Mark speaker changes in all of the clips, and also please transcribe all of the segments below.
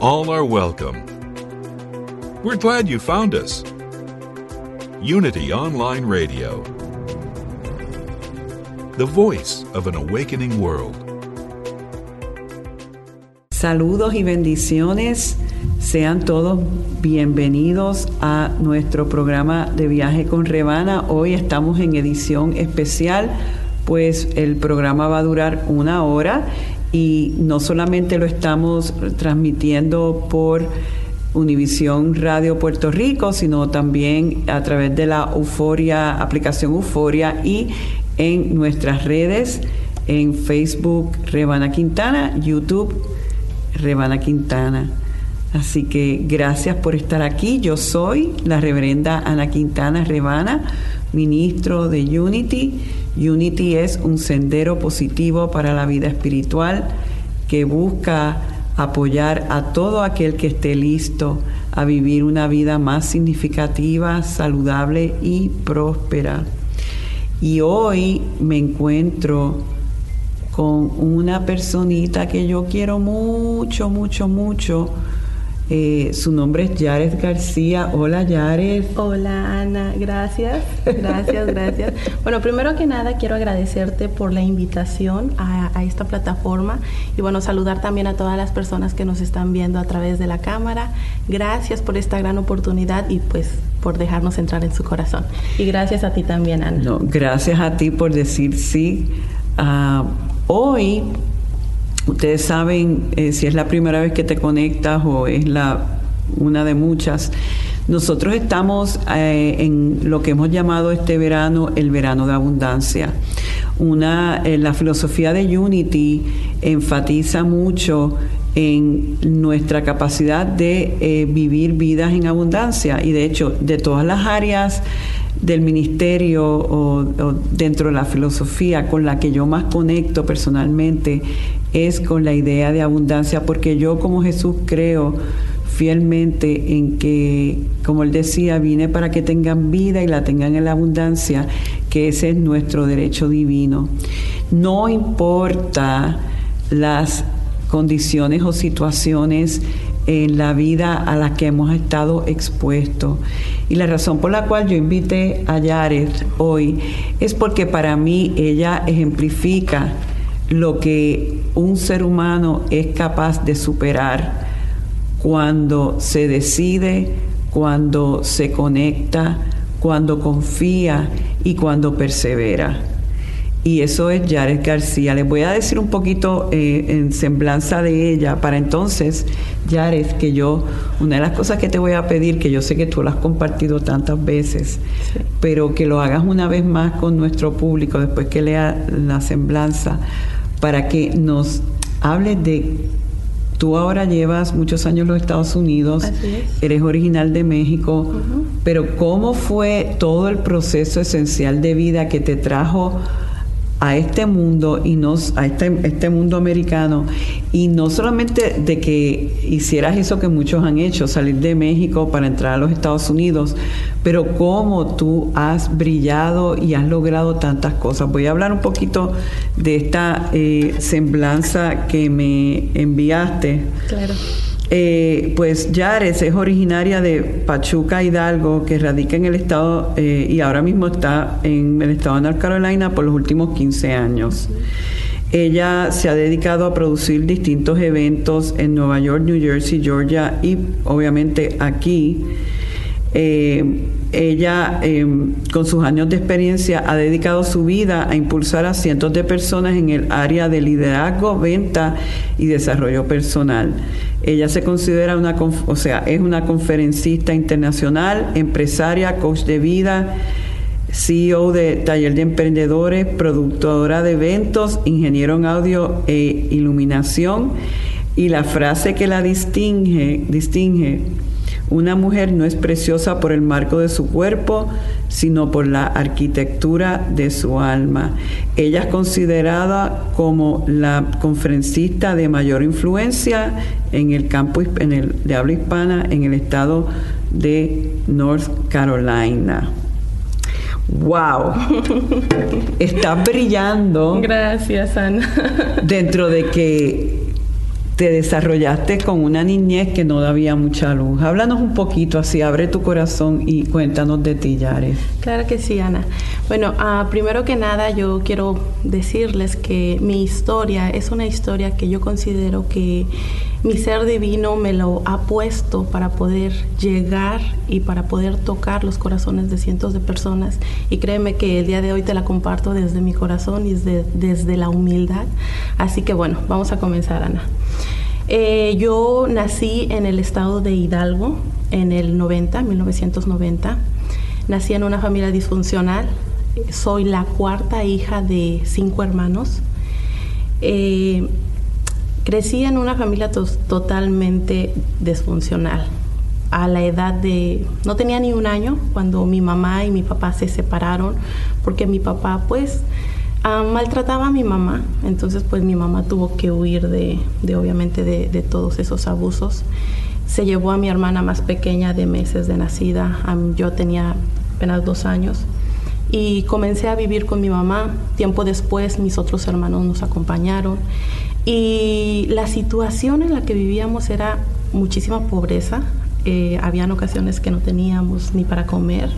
Speaker 1: All are welcome. We're glad you found us. Unity Online Radio, the voice of an awakening world.
Speaker 2: Saludos y bendiciones. Sean todos bienvenidos a nuestro programa de viaje con Rebana. Hoy estamos en edición especial, pues el programa va a durar una hora y no solamente lo estamos transmitiendo por Univisión Radio Puerto Rico, sino también a través de la Euforia, aplicación Euforia y en nuestras redes, en Facebook Rebana Quintana, YouTube Rebana Quintana. Así que gracias por estar aquí. Yo soy la reverenda Ana Quintana Rebana, ministro de Unity Unity es un sendero positivo para la vida espiritual que busca apoyar a todo aquel que esté listo a vivir una vida más significativa, saludable y próspera. Y hoy me encuentro con una personita que yo quiero mucho, mucho, mucho eh, su nombre es Yares García. Hola Yares.
Speaker 3: Hola Ana, gracias, gracias, gracias. Bueno, primero que nada quiero agradecerte por la invitación a, esta plataforma y bueno, saludar también a todas las personas que nos están viendo a través de la cámara. Gracias por esta gran oportunidad y pues por dejarnos entrar en su corazón. Y gracias a ti también, Ana.
Speaker 2: No, gracias a ti por decir sí. Uh, hoy Ustedes saben eh, si es la primera vez que te conectas o es la una de muchas. Nosotros estamos eh, en lo que hemos llamado este verano el verano de abundancia. Una, eh, la filosofía de Unity enfatiza mucho en nuestra capacidad de vivir vidas en abundancia y de hecho de todas las áreas del ministerio o, dentro de la filosofía con la que yo más conecto personalmente es con la idea de abundancia, porque yo como Jesús creo fielmente en que, como él decía, vine para que tengan vida y la tengan en la abundancia, que ese es nuestro derecho divino. No importa las condiciones o situaciones en la vida a las que hemos estado expuestos. Y la razón por la cual yo invité a Yaret hoy es porque para mí ella ejemplifica lo que un ser humano es capaz de superar cuando se decide, cuando se conecta, cuando confía y cuando persevera y eso es Yaret García. Les voy a decir un poquito eh, en semblanza de ella para entonces, Yaret, que yo, una de las cosas que te voy a pedir, que yo sé que tú lo has compartido tantas veces, pero que lo hagas una vez más con nuestro público después que lea la semblanza, para que nos hables de Tú ahora llevas muchos años en los Estados Unidos, eres original de México, pero ¿cómo fue todo el proceso esencial de vida que te trajo a este mundo y nos a este, este mundo americano. Y no solamente de que hicieras eso que muchos han hecho salir de México para entrar a los Estados Unidos pero cómo tú has brillado y has logrado tantas cosas. Voy a hablar un poquito de esta eh, semblanza que me enviaste.
Speaker 3: Claro
Speaker 2: eh, pues Yares es originaria de Pachuca, Hidalgo, que radica en el estado eh, y ahora mismo está en el estado de North Carolina por los últimos 15 años. Ella se ha dedicado a producir distintos eventos en Nueva York, New Jersey, Georgia y obviamente aquí. Eh, ella, em, con sus años de experiencia, ha dedicado su vida a impulsar a cientos de personas en el área de liderazgo, venta y desarrollo personal. Ella se considera una, o sea, es una conferencista internacional, empresaria, coach de vida, CEO de Taller de Emprendedores, productora de eventos, ingeniero en audio e iluminación. Y la frase que la distingue, distingue, una mujer no es preciosa por el marco de su cuerpo, sino por la arquitectura de su alma. Ella es considerada como la conferencista de mayor influencia en el campo en el, de habla hispana en el estado de North Carolina. ¡Wow! Está brillando.
Speaker 3: Gracias, Ana.
Speaker 2: dentro de que te desarrollaste con una niñez que no dabía mucha luz. Háblanos un poquito así, abre tu corazón y cuéntanos de ti, Yares.
Speaker 3: Claro que sí, Ana. Bueno, uh, primero que nada yo quiero decirles que mi historia es una historia que yo considero que mi ser divino me lo ha puesto para poder llegar y para poder tocar los corazones de cientos de personas. Y créeme que el día de hoy te la comparto desde mi corazón y desde, desde la humildad. Así que bueno, vamos a comenzar, Ana. Eh, yo nací en el estado de Hidalgo en el 90, 1990. Nací en una familia disfuncional. Soy la cuarta hija de cinco hermanos. Eh, crecí en una familia totalmente disfuncional. A la edad de, no tenía ni un año cuando mi mamá y mi papá se separaron, porque mi papá pues Ah, maltrataba a mi mamá, entonces pues mi mamá tuvo que huir de, obviamente de, todos esos abusos. Se llevó a mi hermana más pequeña de meses de nacida, yo tenía apenas dos años y comencé a vivir con mi mamá. Tiempo después mis otros hermanos nos acompañaron y la situación en la que vivíamos era muchísima pobreza. Eh, habían ocasiones que no teníamos ni para comer.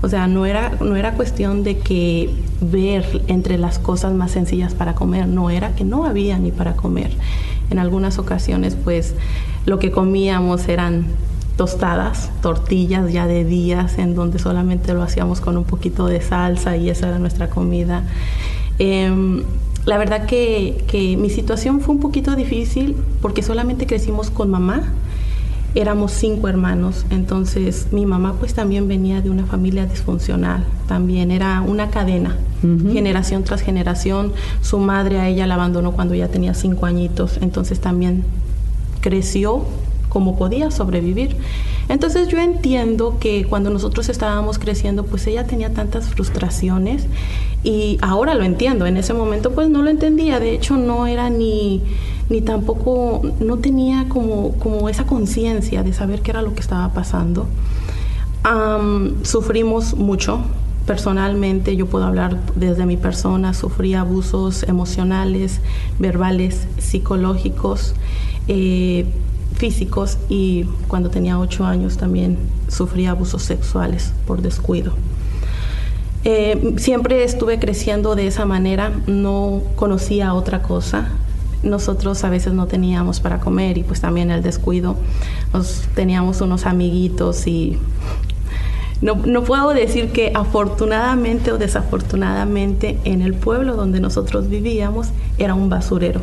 Speaker 3: O sea, no era, no era cuestión de que ver entre las cosas más sencillas para comer, no era que no había ni para comer. En algunas ocasiones, pues, lo que comíamos eran tostadas, tortillas ya de días, en donde solamente lo hacíamos con un poquito de salsa y esa era nuestra comida. Em, la verdad que, que mi situación fue un poquito difícil porque solamente crecimos con mamá éramos cinco hermanos, entonces mi mamá pues también venía de una familia disfuncional, también era una cadena, generación tras generación, su madre a ella la abandonó cuando ya tenía cinco añitos, entonces también creció como podía sobrevivir. Entonces yo entiendo que cuando nosotros estábamos creciendo, pues ella tenía tantas frustraciones y ahora lo entiendo, en ese momento pues no lo entendía, de hecho no era ni ni tampoco, no tenía como, como esa conciencia de saber qué era lo que estaba pasando. sufrimos mucho. Personalmente, yo puedo hablar desde mi persona, sufrí abusos emocionales, verbales, psicológicos, eh, físicos y cuando tenía ocho años también sufrí abusos sexuales por descuido. Eh, siempre estuve creciendo de esa manera, no conocía otra cosa nosotros a veces no teníamos para comer y pues también el descuido. Nos teníamos unos amiguitos y no, no, puedo decir que afortunadamente o desafortunadamente en el pueblo donde nosotros vivíamos era un basurero.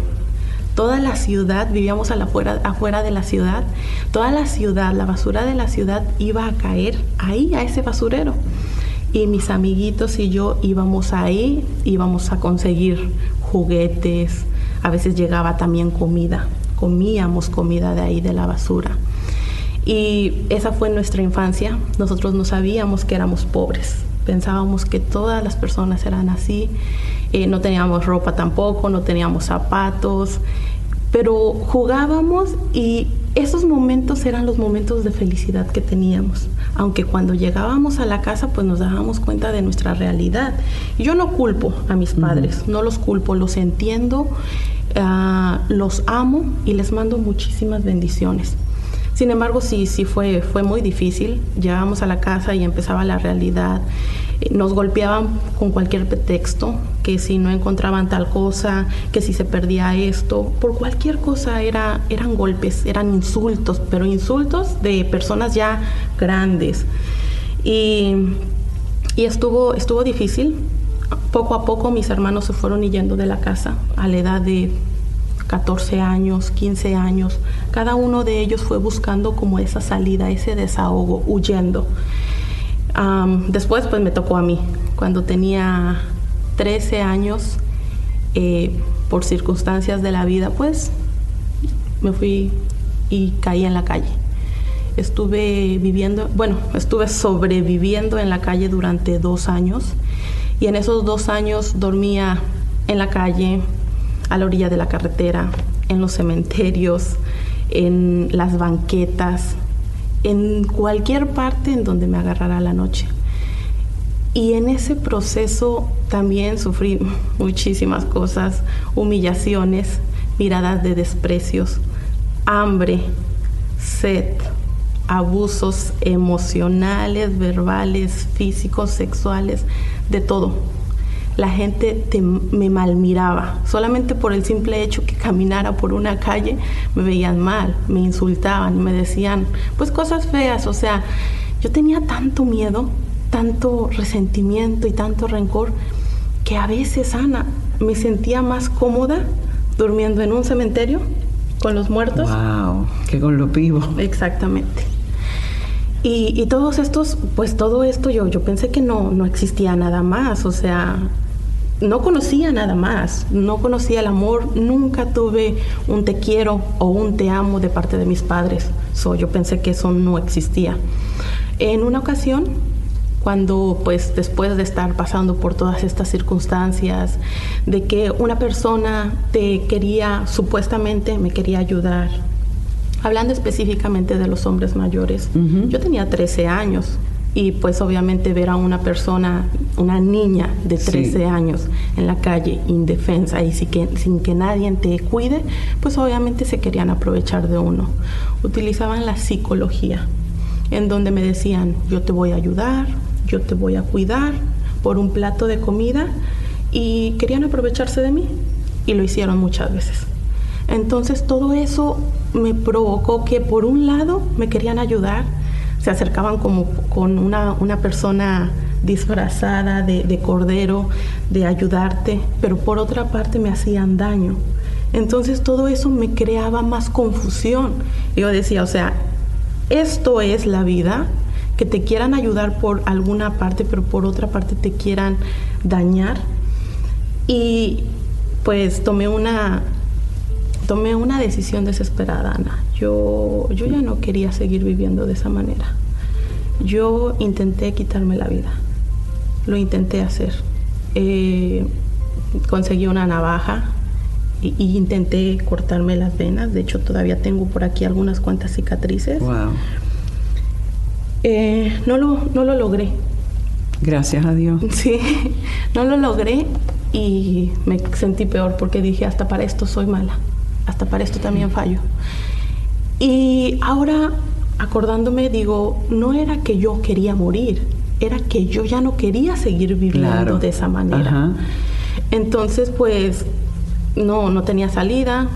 Speaker 3: Toda la ciudad, vivíamos a la afuera, afuera de la ciudad, toda la ciudad, la basura de la ciudad iba a caer ahí, a ese basurero. Y mis amiguitos y yo íbamos ahí, íbamos a conseguir juguetes, a veces llegaba también comida, comíamos comida de ahí de la basura. Y esa fue nuestra infancia. Nosotros no sabíamos que éramos pobres. Pensábamos que todas las personas eran así. Eh, no teníamos ropa tampoco, no teníamos zapatos. Pero jugábamos y esos momentos eran los momentos de felicidad que teníamos. Aunque cuando llegábamos a la casa pues nos dábamos cuenta de nuestra realidad. Yo no culpo a mis padres, no los culpo, los entiendo Ah, los amo y les mando muchísimas bendiciones. Sin embargo, sí, sí fue, fue muy difícil. Llegábamos a la casa y empezaba la realidad. Nos golpeaban con cualquier pretexto, que si no encontraban tal cosa, que si se perdía esto, por cualquier cosa era, eran golpes, eran insultos, pero insultos de personas ya grandes. Y, y estuvo, estuvo difícil, poco a poco mis hermanos se fueron yendo de la casa a la edad de 14 años, 15 años. Cada uno de ellos fue buscando como esa salida, ese desahogo, huyendo. después pues me tocó a mí. Cuando tenía 13 años, eh, por circunstancias de la vida, pues me fui y caí en la calle. Estuve viviendo, bueno, estuve sobreviviendo en la calle durante dos años y en esos dos años dormía en la calle, a la orilla de la carretera, en los cementerios, en las banquetas, en cualquier parte en donde me agarrara la noche. Y en ese proceso también sufrí muchísimas cosas, humillaciones, miradas de desprecios, hambre, sed, abusos emocionales, verbales, físicos, sexuales, de todo. La gente me malmiraba, solamente por el simple hecho que caminara por una calle me veían mal, me insultaban, me decían pues cosas feas, o sea, yo tenía tanto miedo, tanto resentimiento y tanto rencor que a veces, Ana, me sentía más cómoda durmiendo en un cementerio con los muertos.
Speaker 2: Wow, que con los vivos.
Speaker 3: Exactamente. Y, todos estos, pues todo esto yo, yo pensé que no, no existía nada más, o sea, no conocía nada más, no conocía el amor, nunca tuve un te quiero o un te amo de parte de mis padres, so, yo pensé que eso no existía. En una ocasión, cuando pues después de estar pasando por todas estas circunstancias, de que una persona te quería, supuestamente me quería ayudar, Hablando específicamente de los hombres mayores, yo tenía 13 años y pues obviamente ver a una persona, una niña de 13 años en la calle indefensa y sin que, sin que nadie te cuide, pues obviamente se querían aprovechar de uno. Utilizaban la psicología, en donde me decían, yo te voy a ayudar, yo te voy a cuidar por un plato de comida y querían aprovecharse de mí y lo hicieron muchas veces. Entonces todo eso me provocó que por un lado me querían ayudar, se acercaban como con una, persona disfrazada de, cordero, de ayudarte, pero por otra parte me hacían daño. Entonces todo eso me creaba más confusión. Yo decía, o sea, esto es la vida, que te quieran ayudar por alguna parte, pero por otra parte te quieran dañar. Y pues tomé una, tomé una decisión desesperada, Ana. Yo, yo ya no quería seguir viviendo de esa manera. Yo intenté quitarme la vida. Lo intenté hacer. Eh, conseguí una navaja y, intenté cortarme las venas. De hecho, todavía tengo por aquí algunas cuantas cicatrices.
Speaker 2: Wow.
Speaker 3: Eh, no, lo, no lo logré.
Speaker 2: Gracias a Dios.
Speaker 3: Sí, no lo logré y me sentí peor porque dije, hasta para esto soy mala hasta para esto también fallo. Y ahora, acordándome, digo, no era que yo quería morir, era que yo ya no quería seguir viviendo de esa manera. Entonces, pues, no, no tenía salida.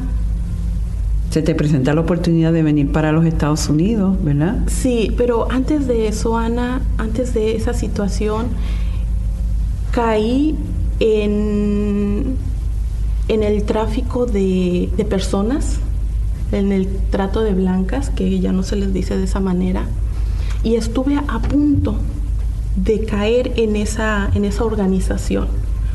Speaker 2: Se te presenta la oportunidad de venir para los Estados Unidos, ¿verdad?
Speaker 3: Sí, pero antes de eso, Ana, antes de esa situación, caí en en el tráfico de, personas, en el trato de blancas, que ya no se les dice de esa manera, y estuve a punto de caer en esa, en esa organización.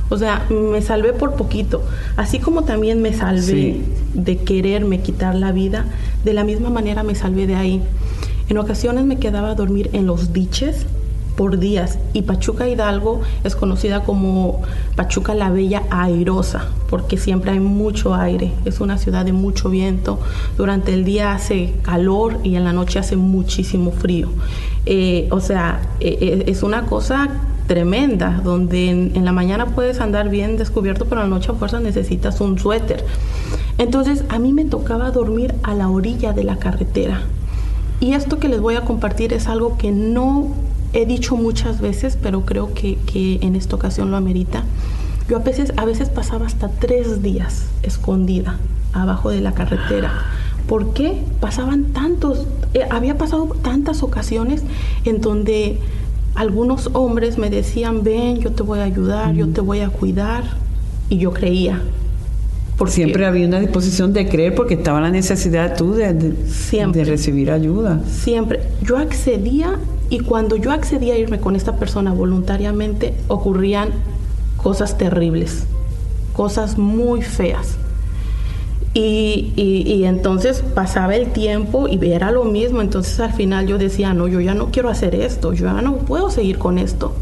Speaker 3: O sea, me salvé por poquito. Así como también me salvé de quererme quitar la vida, de la misma manera me salvé de ahí. En ocasiones me quedaba a dormir en los diches por días y Pachuca Hidalgo es conocida como Pachuca la Bella Airosa porque siempre hay mucho aire, es una ciudad de mucho viento, durante el día hace calor y en la noche hace muchísimo frío. Eh, o sea, eh, eh, es una cosa tremenda, donde en, la mañana puedes andar bien descubierto, pero en la noche a fuerza necesitas un suéter. Entonces a mí me tocaba dormir a la orilla de la carretera. Y esto que les voy a compartir es algo que no he dicho muchas veces, pero creo que, en esta ocasión lo amerita. Yo a veces, a veces pasaba hasta tres días escondida abajo de la carretera. ¿Por qué? Pasaban tantos, eh, había pasado tantas ocasiones en donde algunos hombres me decían, ven, yo te voy a ayudar, yo te voy a cuidar, y yo creía.
Speaker 2: Porque Siempre había una disposición de creer porque estaba la necesidad tú de, de recibir ayuda.
Speaker 3: Siempre. Yo accedía y cuando yo accedí a irme con esta persona voluntariamente, ocurrían cosas terribles, cosas muy feas. Y, y, entonces pasaba el tiempo y era lo mismo. Entonces al final yo decía, no, yo ya no quiero hacer esto, yo ya no puedo seguir con esto.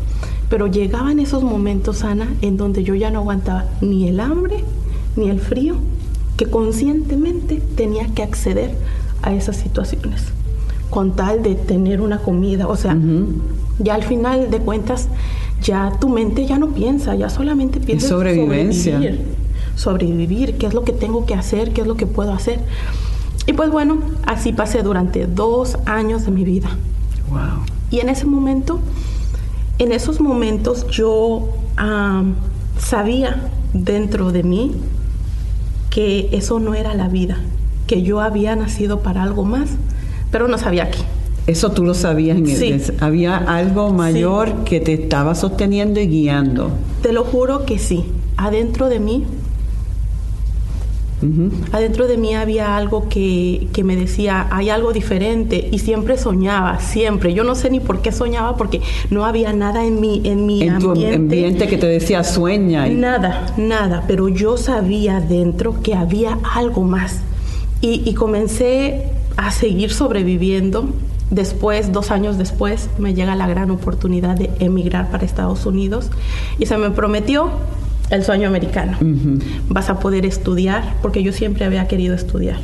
Speaker 3: Pero llegaban esos momentos, Ana, en donde yo ya no aguantaba ni el hambre ni el frío, que conscientemente tenía que acceder a esas situaciones con tal de tener una comida. O sea, ya al final de cuentas, ya tu mente ya no piensa, ya solamente piensa
Speaker 2: en sobrevivencia.
Speaker 3: Sobrevivir, sobrevivir, qué es lo que tengo que hacer, qué es lo que puedo hacer. Y pues bueno, así pasé durante dos años de mi vida.
Speaker 2: Wow.
Speaker 3: Y en ese momento, en esos momentos yo sabía dentro de mí que eso no era la vida, que yo había nacido para algo más, pero no sabía qué.
Speaker 2: Eso tú lo sabías en el sí. Había algo mayor que te estaba sosteniendo y guiando.
Speaker 3: Te lo juro que sí. Adentro de mí Adentro de mí había algo que, que, me decía, hay algo diferente y siempre soñaba, siempre. Yo no sé ni por qué soñaba porque no había nada en mi, en mi
Speaker 2: en ambiente. Tu ambiente que te decía sueña.
Speaker 3: Nada, nada, pero yo sabía dentro que había algo más. Y, y comencé a seguir sobreviviendo. Después, dos años después, me llega la gran oportunidad de emigrar para Estados Unidos y se me prometió el sueño americano. Vas a poder estudiar, porque yo siempre había querido estudiar.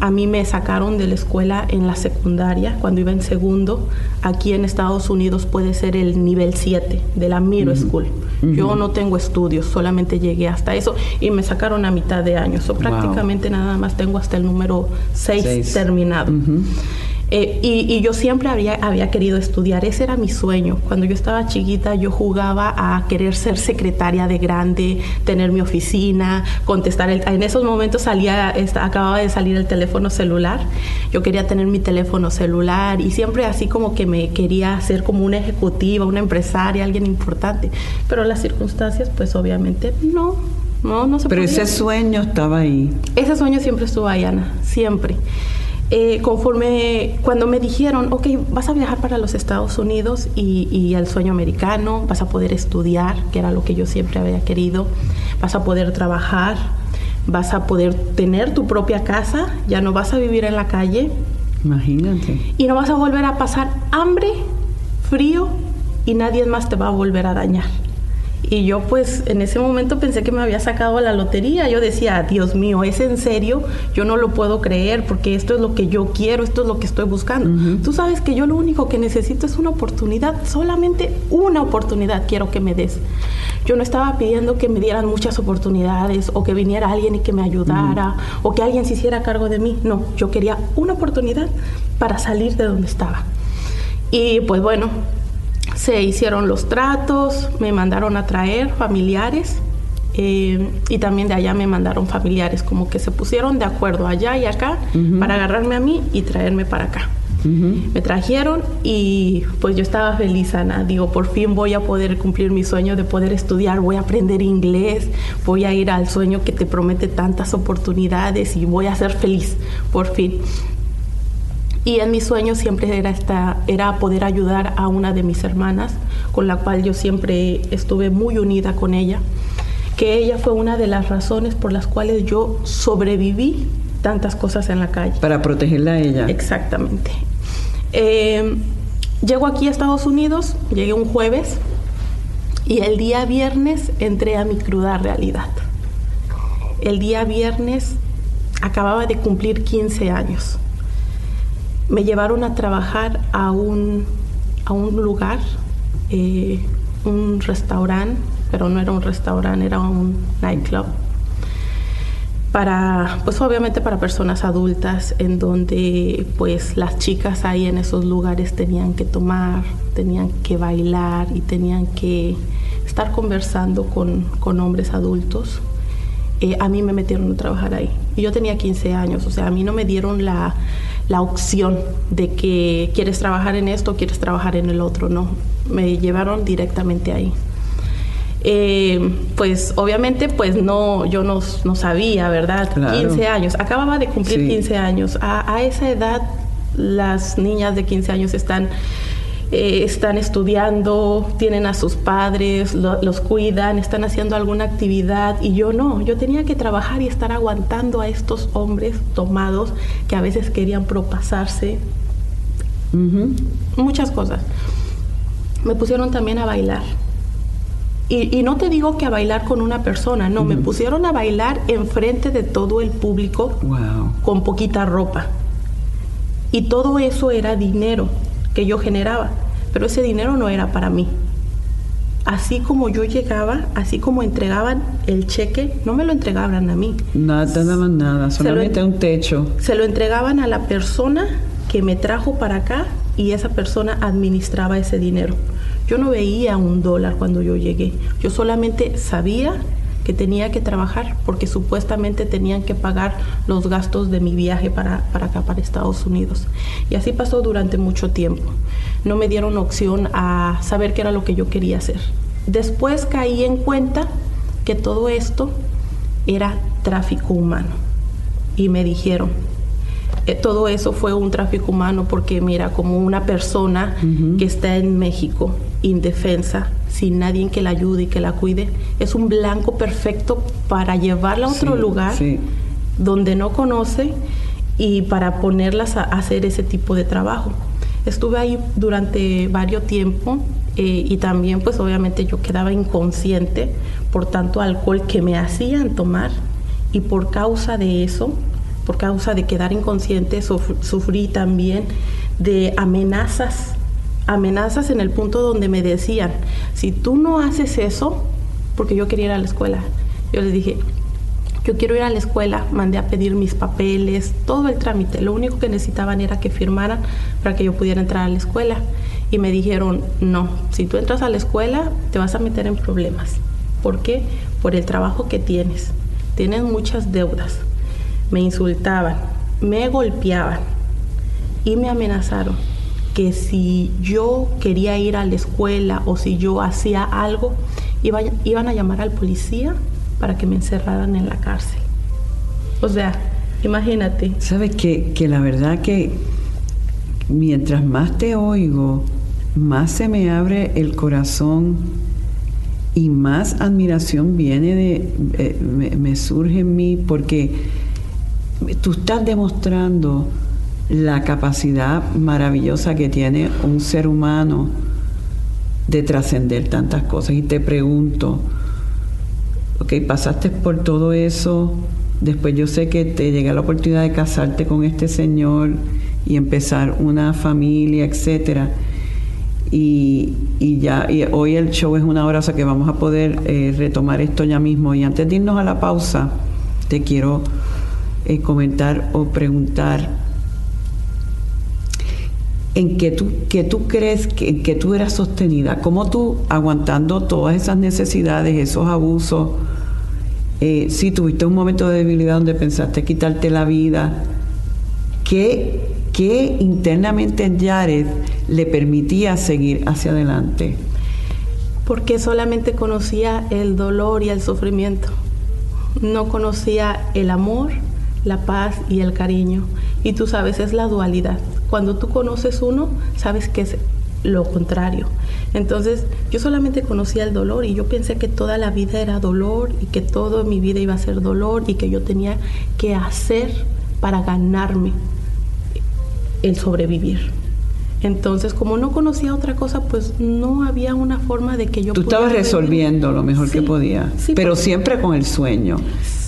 Speaker 3: A mí me sacaron de la escuela en la secundaria, cuando iba en segundo. Aquí en Estados Unidos puede ser el nivel 7 de la Miro School. Yo no tengo estudios, solamente llegué hasta eso y me sacaron a mitad de año. So, prácticamente nada más tengo hasta el número 6 terminado. Eh, y, yo siempre había, había querido estudiar, ese era mi sueño. Cuando yo estaba chiquita yo jugaba a querer ser secretaria de grande, tener mi oficina, contestar. El, en esos momentos salía, acababa de salir el teléfono celular, yo quería tener mi teléfono celular y siempre así como que me quería ser como una ejecutiva, una empresaria, alguien importante. Pero las circunstancias pues obviamente no, no, no se
Speaker 2: Pero ese sueño estaba ahí.
Speaker 3: Ese sueño siempre estuvo ahí, Ana, siempre. Eh, conforme cuando me dijeron, ok, vas a viajar para los Estados Unidos y, y al sueño americano, vas a poder estudiar, que era lo que yo siempre había querido, vas a poder trabajar, vas a poder tener tu propia casa, ya no vas a vivir en la calle.
Speaker 2: Imagínate.
Speaker 3: Y no vas a volver a pasar hambre, frío y nadie más te va a volver a dañar. Y yo pues en ese momento pensé que me había sacado la lotería. Yo decía, Dios mío, ¿es en serio? Yo no lo puedo creer porque esto es lo que yo quiero, esto es lo que estoy buscando. Tú sabes que yo lo único que necesito es una oportunidad, solamente una oportunidad quiero que me des. Yo no estaba pidiendo que me dieran muchas oportunidades o que viniera alguien y que me ayudara o que alguien se hiciera cargo de mí. No, yo quería una oportunidad para salir de donde estaba. Y pues bueno, se hicieron los tratos, me mandaron a traer familiares eh, y también de allá me mandaron familiares, como que se pusieron de acuerdo allá y acá para agarrarme a mí y traerme para acá. Me trajeron y pues yo estaba feliz, Ana. Digo, por fin voy a poder cumplir mi sueño de poder estudiar, voy a aprender inglés, voy a ir al sueño que te promete tantas oportunidades y voy a ser feliz, por fin. Y en mi sueño siempre era, esta, era poder ayudar a una de mis hermanas, con la cual yo siempre estuve muy unida con ella, que ella fue una de las razones por las cuales yo sobreviví tantas cosas en la calle.
Speaker 2: Para protegerla a ella.
Speaker 3: Exactamente. Eh, llego aquí a Estados Unidos, llegué un jueves y el día viernes entré a mi cruda realidad. El día viernes acababa de cumplir 15 años me llevaron a trabajar a un, a un lugar, eh, un restaurante, pero no era un restaurante, era un nightclub. Para, pues obviamente para personas adultas, en donde pues las chicas ahí en esos lugares tenían que tomar, tenían que bailar y tenían que estar conversando con, con hombres adultos. Eh, a mí me metieron a trabajar ahí. Yo tenía 15 años, o sea, a mí no me dieron la, la opción de que quieres trabajar en esto, quieres trabajar en el otro, no, me llevaron directamente ahí. Eh, pues obviamente pues no, yo no, no sabía, ¿verdad? 15 años, acababa de cumplir 15 años. A, a, esa edad las niñas de 15 años están eh, están estudiando, tienen a sus padres, los cuidan, están haciendo alguna actividad y yo no, yo tenía que trabajar y estar aguantando a estos hombres tomados que a veces querían propasarse. Muchas cosas. Me pusieron también a bailar. Y, no te digo que a bailar con una persona, no, me pusieron a bailar enfrente de todo el público con poquita ropa. Y todo eso era dinero que yo generaba, pero ese dinero no era para mí. Así como yo llegaba, así como entregaban el cheque, no me lo entregaban a mí.
Speaker 2: Nada, nada, nada, solamente un techo.
Speaker 3: Se lo entregaban a la persona que me trajo para acá y esa persona administraba ese dinero. Yo no veía un dólar cuando yo llegué, yo solamente sabía que tenía que trabajar porque supuestamente tenían que pagar los gastos de mi viaje para, para acá, para Estados Unidos. Y así pasó durante mucho tiempo. No me dieron opción a saber qué era lo que yo quería hacer. Después caí en cuenta que todo esto era tráfico humano. Y me dijeron, eh, todo eso fue un tráfico humano porque mira, como una persona que está en México indefensa, sin nadie que la ayude y que la cuide, es un blanco perfecto para llevarla a otro lugar donde no conoce y para ponerlas a hacer ese tipo de trabajo. Estuve ahí durante varios tiempos eh, y también pues obviamente yo quedaba inconsciente por tanto alcohol que me hacían tomar y por causa de eso, por causa de quedar inconsciente, sufrí también de amenazas amenazas en el punto donde me decían, si tú no haces eso, porque yo quería ir a la escuela, yo les dije, yo quiero ir a la escuela, mandé a pedir mis papeles, todo el trámite, lo único que necesitaban era que firmaran para que yo pudiera entrar a la escuela. Y me dijeron, no, si tú entras a la escuela te vas a meter en problemas. ¿Por qué? Por el trabajo que tienes. Tienes muchas deudas. Me insultaban, me golpeaban y me amenazaron que si yo quería ir a la escuela o si yo hacía algo, iban a llamar al policía para que me encerraran en la cárcel. O sea, imagínate.
Speaker 2: Sabes que, que la verdad que mientras más te oigo, más se me abre el corazón y más admiración viene de, eh, me, surge en mí porque tú estás demostrando la capacidad maravillosa que tiene un ser humano de trascender tantas cosas. Y te pregunto, ok, pasaste por todo eso, después yo sé que te llega la oportunidad de casarte con este señor y empezar una familia, etcétera. Y, y ya y hoy el show es una hora, o sea que vamos a poder eh, retomar esto ya mismo. Y antes de irnos a la pausa, te quiero eh, comentar o preguntar en que tú, que tú crees que, que tú eras sostenida, cómo tú aguantando todas esas necesidades, esos abusos, eh, si tuviste un momento de debilidad donde pensaste quitarte la vida, ¿qué, qué internamente en Jared le permitía seguir hacia adelante?
Speaker 3: Porque solamente conocía el dolor y el sufrimiento. No conocía el amor, la paz y el cariño. Y tú sabes, es la dualidad. Cuando tú conoces uno, sabes que es lo contrario. Entonces, yo solamente conocía el dolor y yo pensé que toda la vida era dolor y que todo mi vida iba a ser dolor y que yo tenía que hacer para ganarme el sobrevivir. Entonces, como no conocía otra cosa, pues no había una forma de que yo...
Speaker 2: Tú estabas resolviendo lo mejor que podía, pero siempre con el sueño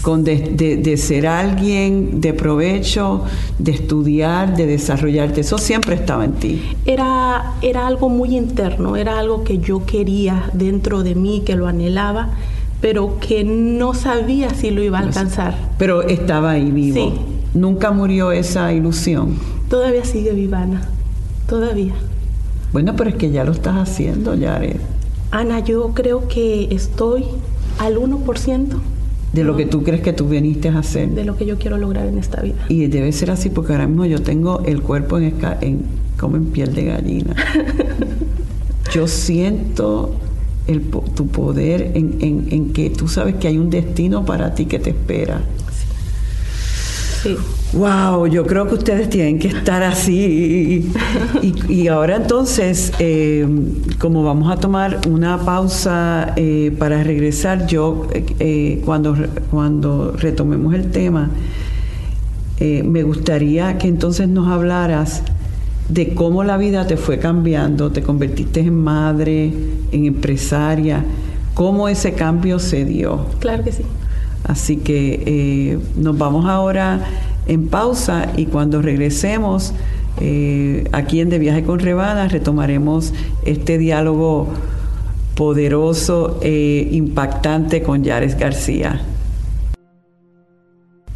Speaker 2: con de, ser alguien de provecho, de estudiar, de desarrollarte. Eso siempre estaba en ti.
Speaker 3: Era, era algo muy interno, era algo que yo quería dentro de mí, que lo anhelaba, pero que no sabía si lo iba a alcanzar.
Speaker 2: Pero estaba ahí vivo. Sí. Nunca murió esa ilusión.
Speaker 3: Todavía sigue vivana, todavía.
Speaker 2: Bueno, pero es que ya lo estás haciendo, Yared.
Speaker 3: Ana, yo creo que estoy al 1%
Speaker 2: de lo que tú crees que tú viniste a hacer.
Speaker 3: De lo que yo quiero lograr en esta vida.
Speaker 2: Y debe ser así porque ahora mismo yo tengo el cuerpo en, en como en piel de gallina. yo siento el, tu poder en, en, en, que tú sabes que hay un destino para ti que te espera.
Speaker 3: Sí.
Speaker 2: Wow, yo creo que ustedes tienen que estar así. Y, ahora entonces, eh, como vamos a tomar una pausa eh, para regresar, yo eh, cuando, cuando retomemos el tema, me gustaría que entonces nos hablaras de cómo la vida te fue cambiando, te convertiste en madre, en empresaria, cómo ese cambio se dio.
Speaker 3: Claro que sí.
Speaker 2: Así que nos vamos ahora en pausa y cuando regresemos eh, aquí en De Viaje con Rebana retomaremos este diálogo poderoso e impactante con Yares García.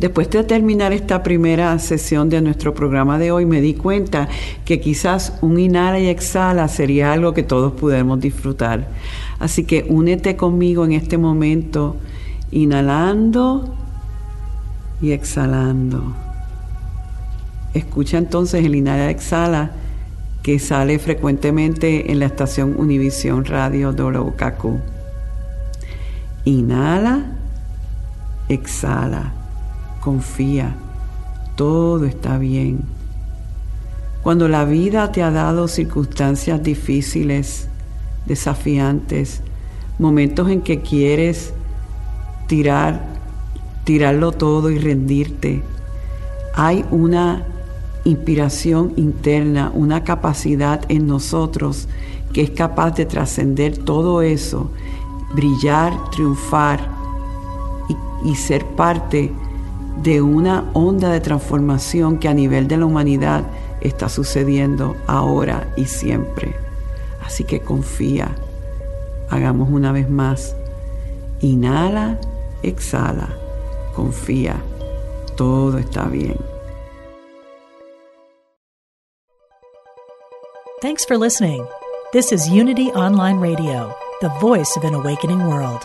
Speaker 2: Después de terminar esta primera sesión de nuestro programa de hoy, me di cuenta que quizás un inhala y exhala sería algo que todos pudiéramos disfrutar. Así que únete conmigo en este momento, inhalando y exhalando. Escucha entonces el inhala exhala que sale frecuentemente en la estación Univisión Radio WKQ. Inhala, exhala, confía, todo está bien. Cuando la vida te ha dado circunstancias difíciles, desafiantes, momentos en que quieres tirar, tirarlo todo y rendirte, hay una inspiración interna, una capacidad en nosotros que es capaz de trascender todo eso, brillar, triunfar y, y, ser parte de una onda de transformación que a nivel de la humanidad está sucediendo ahora y siempre. Así que confía. Hagamos una vez más. Inhala, exhala, confía. Todo está bien.
Speaker 4: Thanks for listening. This is Unity Online Radio, the voice of an awakening world.